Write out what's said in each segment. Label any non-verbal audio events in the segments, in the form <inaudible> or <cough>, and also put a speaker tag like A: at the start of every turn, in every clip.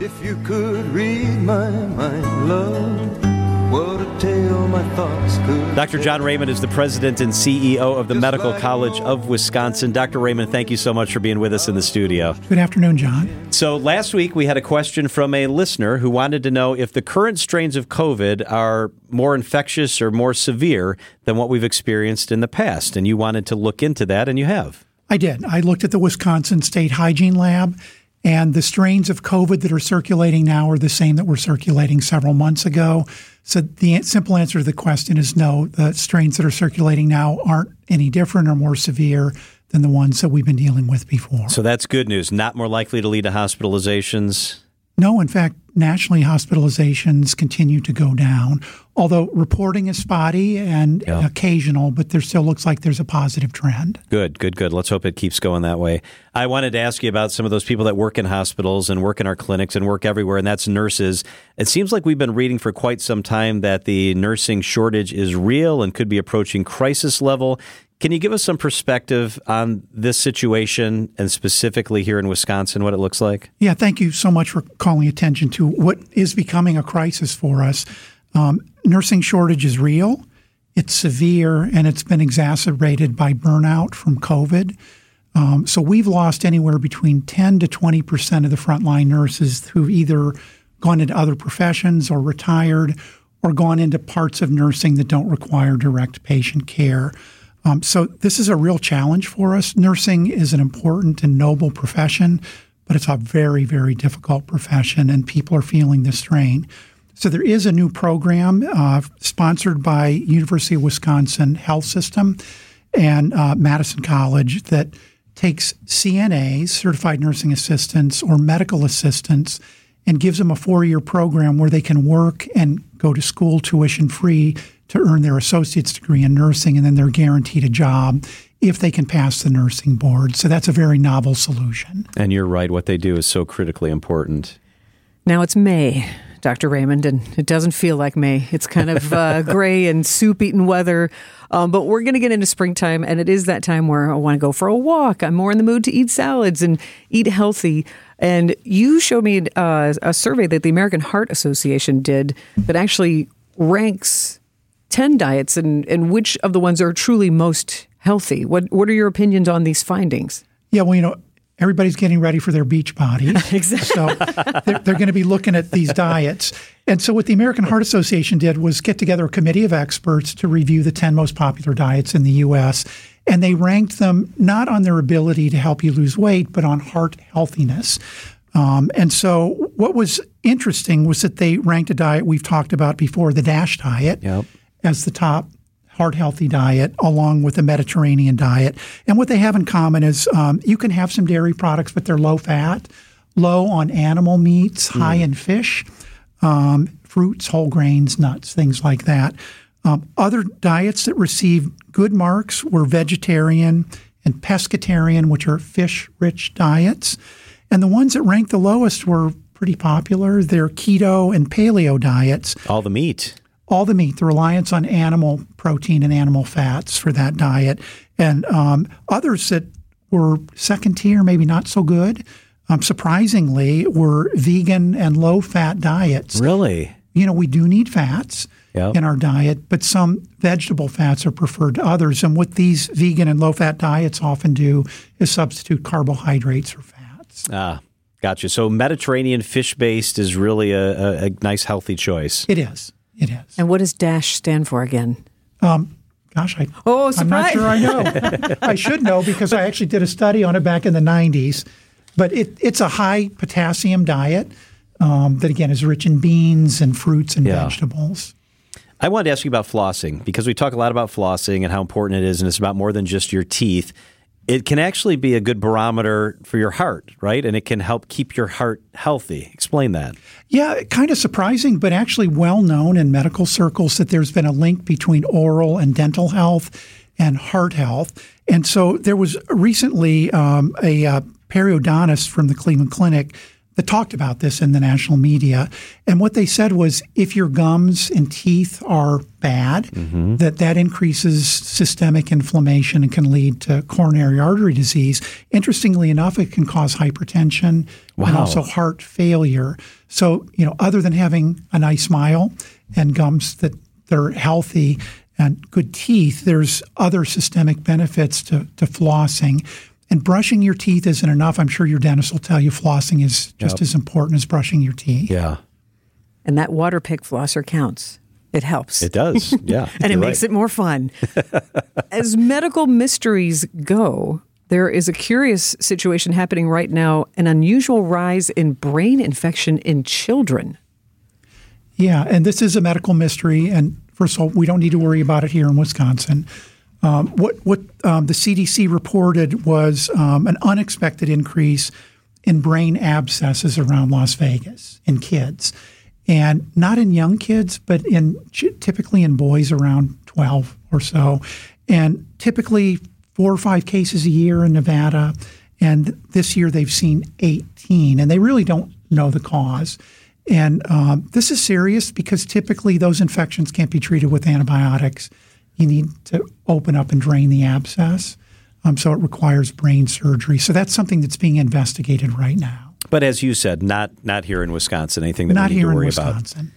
A: If you could read my mind, love, what a tale my thoughts could.
B: Dr. John Raymond is the president and CEO of the Medical College of Wisconsin. Dr. Raymond, thank you so much for being with us in the studio.
C: Good afternoon, John.
B: So, last week we had a question from a listener who wanted to know if the current strains of COVID are more infectious or more severe than what we've experienced in the past. And you wanted to look into that, and you have.
C: I did. I looked at the Wisconsin State Hygiene Lab and the strains of COVID that are circulating now are the same that were circulating several months ago. So the simple answer to the question is no. The strains that are circulating now aren't any different or more severe than the ones that we've been dealing with before.
B: So that's good news. Not more likely to lead to hospitalizations.
C: No, in fact, nationally hospitalizations continue to go down, although reporting is spotty and yeah. occasional, but there still looks like there's a positive trend.
B: Good, good, good. Let's hope it keeps going that way. I wanted to ask you about some of those people that work in hospitals and work in our clinics and work everywhere, and that's nurses. It seems like we've been reading for quite some time that the nursing shortage is real and could be approaching crisis level. Can you give us some perspective on this situation and specifically here in Wisconsin, what it looks like?
C: Yeah, thank you so much for calling attention to what is becoming a crisis for us. Um, nursing shortage is real, it's severe, and it's been exacerbated by burnout from COVID. Um, so we've lost anywhere between 10 to 20 percent of the frontline nurses who've either gone into other professions or retired or gone into parts of nursing that don't require direct patient care. Um, so this is a real challenge for us. Nursing is an important and noble profession, but it's a very, very difficult profession, and people are feeling the strain. So there is a new program uh, sponsored by University of Wisconsin Health System and uh, Madison College that takes CNAs, certified nursing assistants, or medical assistants, and gives them a four-year program where they can work and go to school tuition free to earn their associate's degree in nursing, and then they're guaranteed a job if they can pass the nursing board. So that's a very novel solution.
B: And you're right, what they do is so critically important.
D: Now it's May. Dr. Raymond, and it doesn't feel like May. It's kind of uh, <laughs> gray and soup eaten weather. Um, but we're going to get into springtime, and it is that time where I want to go for a walk. I'm more in the mood to eat salads and eat healthy. And you showed me uh, a survey that the American Heart Association did that actually ranks 10 diets and, and which of the ones are truly most healthy. What, what are your opinions on these findings?
C: Yeah, well, you know, everybody's getting ready for their beach bodies. <laughs>
D: exactly.
C: So they're, they're, going to be looking at these diets. And so what the American Heart Association did was get together a committee of experts to review the 10 most popular diets in the U.S. And they ranked them not on their ability to help you lose weight, but on heart healthiness. Um, and so what was interesting was that they ranked a diet we've talked about before, the DASH diet.
B: Yep
C: as the top heart healthy diet along with the Mediterranean diet. And what they have in common is um, you can have some dairy products, but they're low fat, low on animal meats, mm. high in fish, um, fruits, whole grains, nuts, things like that. Um, other diets that received good marks were vegetarian and pescatarian, which are fish rich diets. And the ones that ranked the lowest were pretty popular. They're keto and paleo diets.
B: All the meat
C: all the meat, the reliance on animal protein and animal fats for that diet, and um, others that were second tier, maybe not so good, um, surprisingly, were vegan and low fat diets.
B: Really?
C: You know, we do need fats yep. in our diet, but some vegetable fats are preferred to others. And what these vegan and low fat diets often do is substitute carbohydrates for fats.
B: Ah. Gotcha. So Mediterranean fish based is really a, a, a nice, healthy choice.
C: It is. It is.
D: And what does DASH stand for again?
C: Um, gosh, I,
D: oh,
C: I'm not sure I know. <laughs> I should know because I actually did a study on it back in the 90s. But it, it's a high potassium diet um, that, again, is rich in beans and fruits and yeah. vegetables.
B: I wanted to ask you about flossing because we talk a lot about flossing and how important it is, and it's about more than just your teeth it can actually be a good barometer for your heart, right? And it can help keep your heart healthy. Explain that.
C: Yeah, kind of surprising, but actually well known in medical circles that there's been a link between oral and dental health and heart health. And so there was recently um, a uh, periodontist from the Cleveland Clinic that talked about this in the national media. And what they said was if your gums and teeth are bad,
B: Mm-hmm.
C: that that increases systemic inflammation and can lead to coronary artery disease. Interestingly enough, it can cause hypertension and also heart failure. So, you know, other than having a nice smile and gums that they're healthy and good teeth, there's other systemic benefits to, to flossing. And brushing your teeth isn't enough. I'm sure your dentist will tell you flossing is just
B: Yep.
C: as important as brushing your teeth.
B: Yeah,
D: And that Waterpik flosser counts. It helps.
B: it does. <laughs> Yeah,
D: and it makes it more fun. <laughs> As medical mysteries go, there is a curious situation happening right now an unusual rise in brain infection in children.
C: Yeah, and this is a medical mystery. And first of all, we don't need to worry about it here in Wisconsin. Um, what what um, the CDC reported was um, an unexpected increase in brain abscesses around Las Vegas in kids, and not in young kids, but in typically in boys around twelve or so, and typically four or five cases a year in Nevada. And this year they've seen 18, and they really don't know the cause. And um, this is serious because typically those infections can't be treated with antibiotics. You need to open up and drain the abscess. Um, so it requires brain surgery. So that's something that's being investigated right now.
B: But as you said, not not here in Wisconsin. Anything that
C: Not
B: we need
C: here
B: to
C: in
B: worry about.
C: Wisconsin.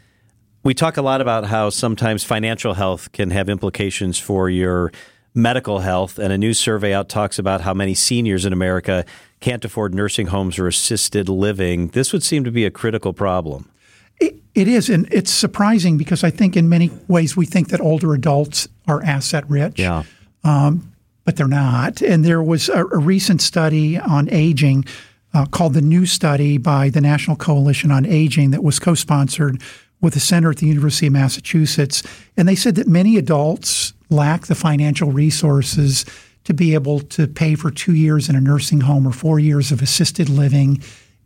B: We talk a lot about how sometimes financial health can have implications for your medical health, and a new survey out talks about how many seniors in America can't afford nursing homes or assisted living. This would seem to be a critical problem.
C: It, it is, and it's surprising because I think in many ways we think that older adults are asset rich.
B: Yeah.
C: but they're not. And there was a, a recent study on aging uh, called the New Study by the National Coalition on Aging that was co sponsored with a center at the University of Massachusetts. And they said that many adults lack the financial resources to be able to pay for two years in a nursing home or four years of assisted living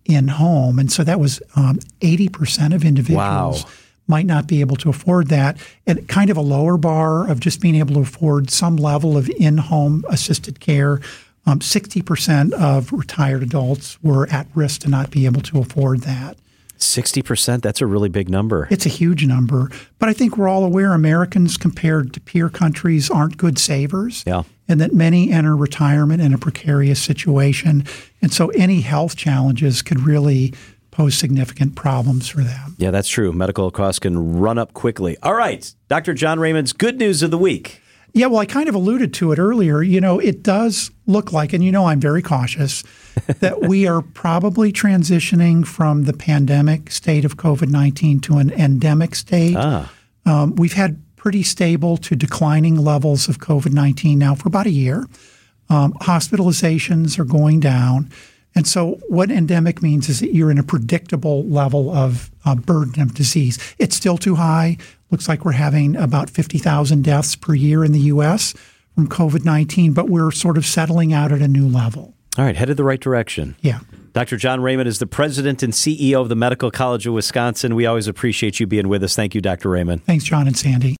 C: in home. And so that was um, 80% of individuals
B: Wow.
C: might not be able to afford that. And kind of a lower bar of just being able to afford some level of in home assisted care. Um, 60% of retired adults were at risk to not be able to afford that.
B: 60%, that's a really big number.
C: It's a huge number. But I think we're all aware Americans compared to peer countries aren't good savers.
B: Yeah.
C: And that many enter retirement in a precarious situation. And so any health challenges could really pose significant problems for them.
B: Yeah, that's true. Medical costs can run up quickly. All right. Dr. John Raymond's good news of the week.
C: Yeah, well, I kind of alluded to it earlier. You know, it does look like, and you know, I'm very cautious, <laughs> that we are probably transitioning from the pandemic state of COVID 19 to an endemic state.
B: Ah.
C: Um, we've had pretty stable to declining levels of COVID 19 now for about a year. Um, hospitalizations are going down. And so, what endemic means is that you're in a predictable level of uh, burden of disease. It's still too high. Looks like we're having about 50,000 deaths per year in the U.S. from COVID 19, but we're sort of settling out at a new level.
B: All right, headed the right direction.
C: Yeah.
B: Dr. John Raymond is the president and CEO of the Medical College of Wisconsin. We always appreciate you being with us. Thank you, Dr. Raymond.
C: Thanks, John and Sandy.